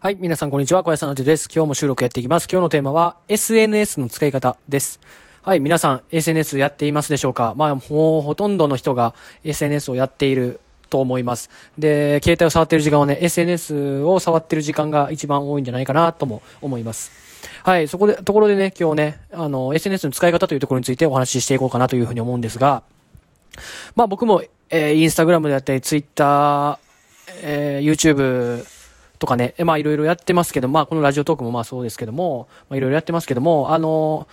はい、皆さんこんにちは、小屋さんの手です。今日も収録やっていきます。今日のテーマは SNS の使い方です。はい、皆さん SNS やっていますでしょうか？まあ、もうほとんどの人が SNS をやっていると思います。で、携帯を触っている時間はね、SNS を触っている時間が一番多いんじゃないかなとも思います。はい、そこで、ところでね、今日ね、あの、SNS の使い方というところについてお話ししていこうかなというふうに思うんですが、まあ僕も、えー、インスタグラムであったり、ツイッター、えー、YouTube とかね、まあいろいろやってますけど、まあこのラジオトークもまあそうですけども、まあいろいろやってますけども、あの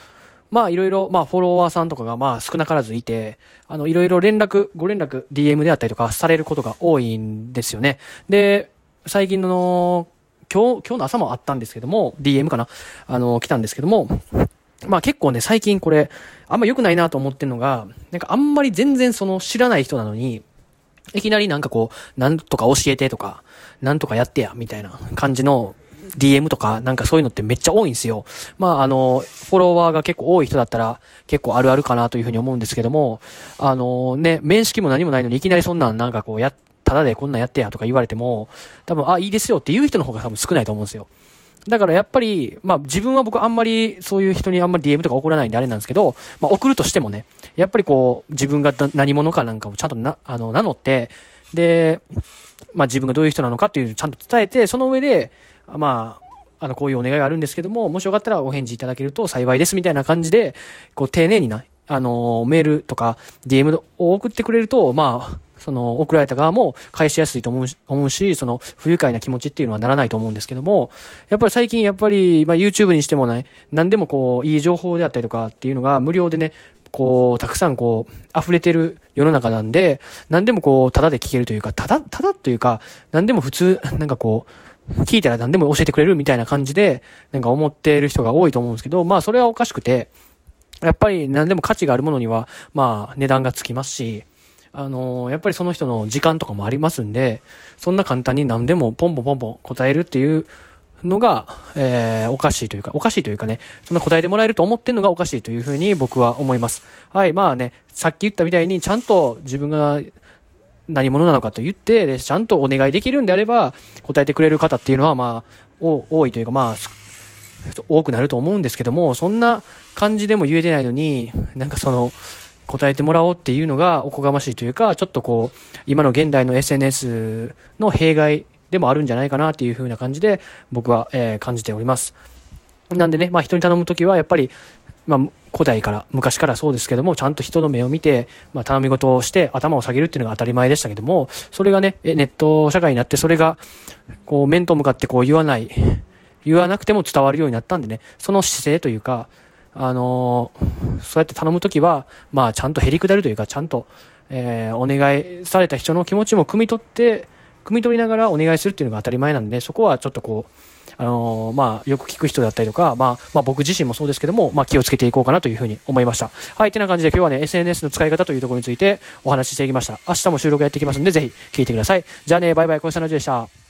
まあいろいろ、まあフォロワーさんとかがまあ少なからずいて、あのいろいろ連絡、ご連絡、DM であったりとかされることが多いんですよね。で、最近の、今日、今日の朝もあったんですけども、DM かなあの、来たんですけども、まあ結構ね、最近これ、あんま良くないなと思ってるのが、なんかあんまり全然その知らない人なのに、いきなりなんかこう、なんとか教えてとか、なんとかやってや、みたいな感じの DM とか、なんかそういうのってめっちゃ多いんですよ。まああの、フォロワーが結構多い人だったら結構あるあるかなというふうに思うんですけども、あのね、面識も何もないのにいきなりそんなんなんかこうや、ただでこんなんやってやとか言われても、多分、あ、いいですよっていう人の方が多分少ないと思うんですよ。だからやっぱり、まあ自分は僕あんまりそういう人にあんまり DM とか送らないんであれなんですけど、まあ送るとしてもね、やっぱりこう自分が何者かなんかをちゃんとな、あの、名乗って、で、まあ自分がどういう人なのかっていうのをちゃんと伝えて、その上で、まあ、あの、こういうお願いがあるんですけども、もしよかったらお返事いただけると幸いですみたいな感じで、こう丁寧にな、あの、メールとか DM を送ってくれると、まあ、その、送られた側も返しやすいと思うし、思うし、その、不愉快な気持ちっていうのはならないと思うんですけども、やっぱり最近やっぱり、まあ YouTube にしてもね、何でもこう、いい情報であったりとかっていうのが無料でね、こう、たくさんこう、溢れてる世の中なんで、何でもこう、ただで聞けるというか、ただ、ただというか、何でも普通、なんかこう、聞いたら何でも教えてくれるみたいな感じで、なんか思っている人が多いと思うんですけど、まあそれはおかしくて、やっぱり何でも価値があるものには、まあ値段がつきますし、あのー、やっぱりその人の時間とかもありますんで、そんな簡単に何でもポンポンポンポン答えるっていうのが、えー、おかしいというか、おかしいというかね、そんな答えてもらえると思ってんのがおかしいというふうに僕は思います。はい、まあね、さっき言ったみたいにちゃんと自分が何者なのかと言って、で、ちゃんとお願いできるんであれば、答えてくれる方っていうのは、まあ、多いというか、まあ、多くなると思うんですけども、そんな感じでも言えてないのに、なんかその、答えてもらおうっていうのがおこがましいというか、ちょっとこう、今の現代の SNS の弊害でもあるんじゃないかなっていう風な感じで、僕は、えー、感じております。なんでね、まあ人に頼むときは、やっぱり、まあ、古代から、昔からそうですけども、ちゃんと人の目を見て、まあ、頼み事をして頭を下げるっていうのが当たり前でしたけども、それがね、ネット社会になって、それが、こう、面と向かってこう言わない、言わなくても伝わるようになったんでね、その姿勢というか、あのー、そうやって頼むときは、まあ、ちゃんと減り下るというか、ちゃんと、えー、お願いされた人の気持ちも汲み取って、汲み取りながらお願いするっていうのが当たり前なんで、そこはちょっとこう、あのー、まあ、よく聞く人だったりとか、まあ、まあ、僕自身もそうですけども、まあ、気をつけていこうかなというふうに思いました。はい、てな感じで今日はね、SNS の使い方というところについてお話ししていきました。明日も収録やっていきますんで、ぜひ聞いてください。じゃあね、バイバイ、小石さんのじでした。